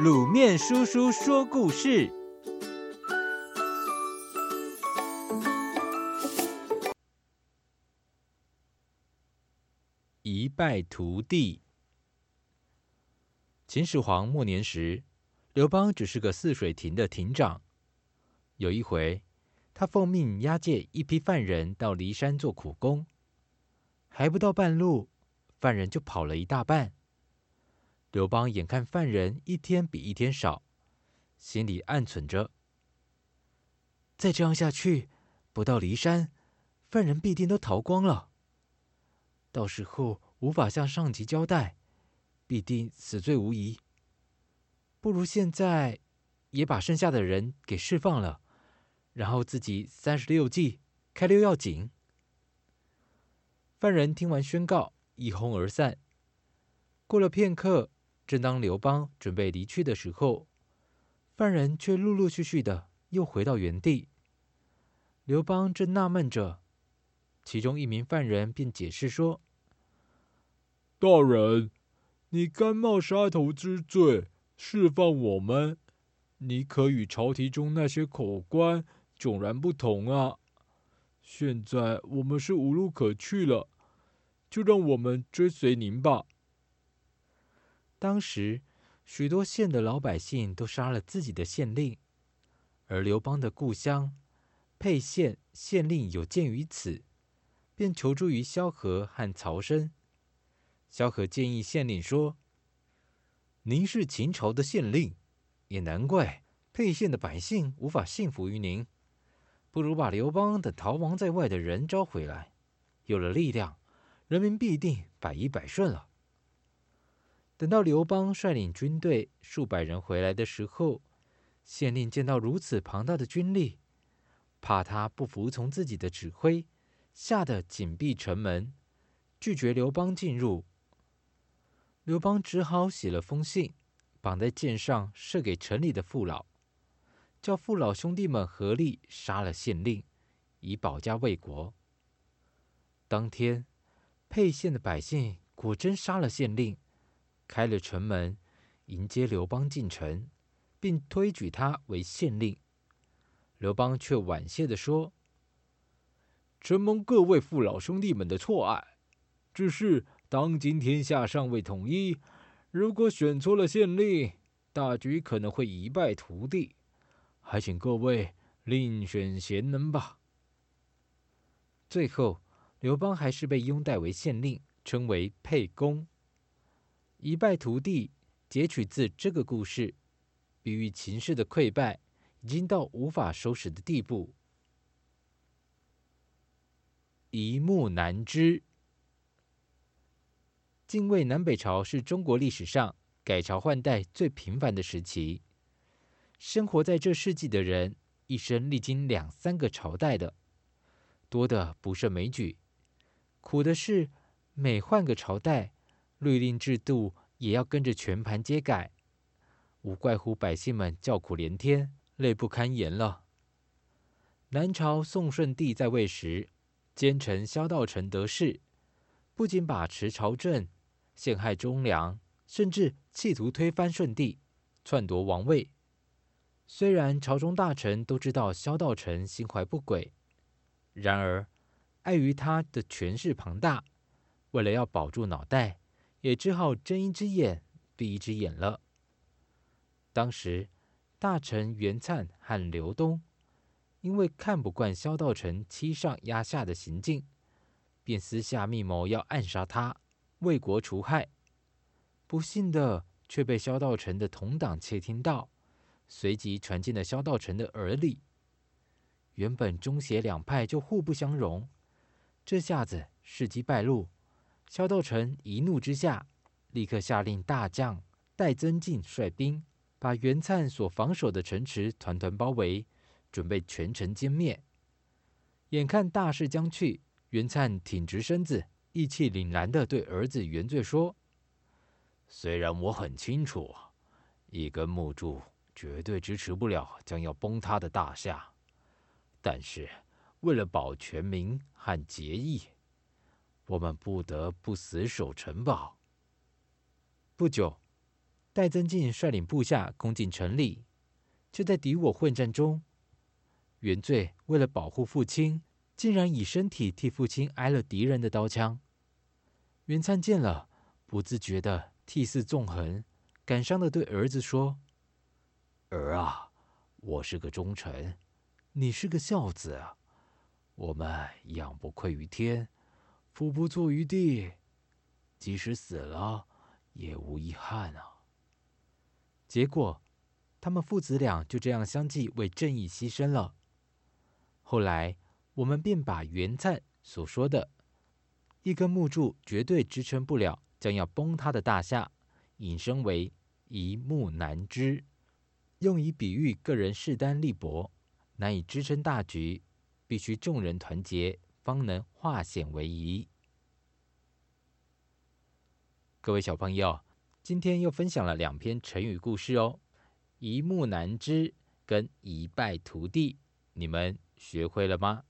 卤面叔叔说故事：一败涂地。秦始皇末年时，刘邦只是个泗水亭的亭长。有一回，他奉命押解一批犯人到骊山做苦工，还不到半路，犯人就跑了一大半。刘邦眼看犯人一天比一天少，心里暗存着：再这样下去，不到骊山，犯人必定都逃光了。到时候无法向上级交代，必定死罪无疑。不如现在也把剩下的人给释放了，然后自己三十六计，开溜要紧。犯人听完宣告，一哄而散。过了片刻。正当刘邦准备离去的时候，犯人却陆陆续续的又回到原地。刘邦正纳闷着，其中一名犯人便解释说：“大人，你甘冒杀头之罪，释放我们，你可与朝廷中那些口官迥然不同啊！现在我们是无路可去了，就让我们追随您吧。”当时，许多县的老百姓都杀了自己的县令，而刘邦的故乡沛县县令有鉴于此，便求助于萧何和曹参。萧何建议县令说：“您是秦朝的县令，也难怪沛县的百姓无法信服于您。不如把刘邦等逃亡在外的人招回来，有了力量，人民必定百依百顺了。”等到刘邦率领军队数百人回来的时候，县令见到如此庞大的军力，怕他不服从自己的指挥，吓得紧闭城门，拒绝刘邦进入。刘邦只好写了封信，绑在箭上，射给城里的父老，叫父老兄弟们合力杀了县令，以保家卫国。当天，沛县的百姓果真杀了县令。开了城门，迎接刘邦进城，并推举他为县令。刘邦却婉谢地说：“承蒙各位父老兄弟们的错爱，只是当今天下尚未统一，如果选错了县令，大局可能会一败涂地。还请各位另选贤能吧。”最后，刘邦还是被拥戴为县令，称为沛公。一败涂地，截取自这个故事，比喻秦氏的溃败已经到无法收拾的地步。一目难知。晋魏南北朝是中国历史上改朝换代最频繁的时期。生活在这世纪的人，一生历经两三个朝代的，多的不胜枚举。苦的是，每换个朝代。律令制度也要跟着全盘皆改，无怪乎百姓们叫苦连天、泪不堪言了。南朝宋顺帝在位时，奸臣萧道成得势，不仅把持朝政、陷害忠良，甚至企图推翻顺帝，篡夺王位。虽然朝中大臣都知道萧道成心怀不轨，然而碍于他的权势庞大，为了要保住脑袋。也只好睁一只眼闭一只眼了。当时，大臣袁粲和刘东因为看不惯萧道成欺上压下的行径，便私下密谋要暗杀他，为国除害。不幸的却被萧道成的同党窃听到，随即传进了萧道成的耳里。原本忠邪两派就互不相容，这下子事机败露。萧道成一怒之下，立刻下令大将戴增进率兵，把袁粲所防守的城池团团包围，准备全城歼灭。眼看大势将去，袁粲挺直身子，义气凛然地对儿子袁罪说：“虽然我很清楚，一根木柱绝对支持不了将要崩塌的大厦，但是为了保全民和节义。”我们不得不死守城堡。不久，戴增进率领部下攻进城里，就在敌我混战中，元罪为了保护父亲，竟然以身体替父亲挨了敌人的刀枪。元粲见了，不自觉的涕泗纵横，感伤的对儿子说：“儿啊，我是个忠臣，你是个孝子，我们仰不愧于天，俯不怍于地，即使死了也无遗憾啊。”结果，他们父子俩就这样相继为正义牺牲了。后来，我们便把元粲所说的“一根木柱绝对支撑不了，将要崩塌的大厦”，引申为“一木难支”，用以比喻个人势单力薄，难以支撑大局，必须众人团结，方能化险为夷。各位小朋友。今天又分享了两篇成语故事哦，“一目难知”跟“一败涂地”，你们学会了吗？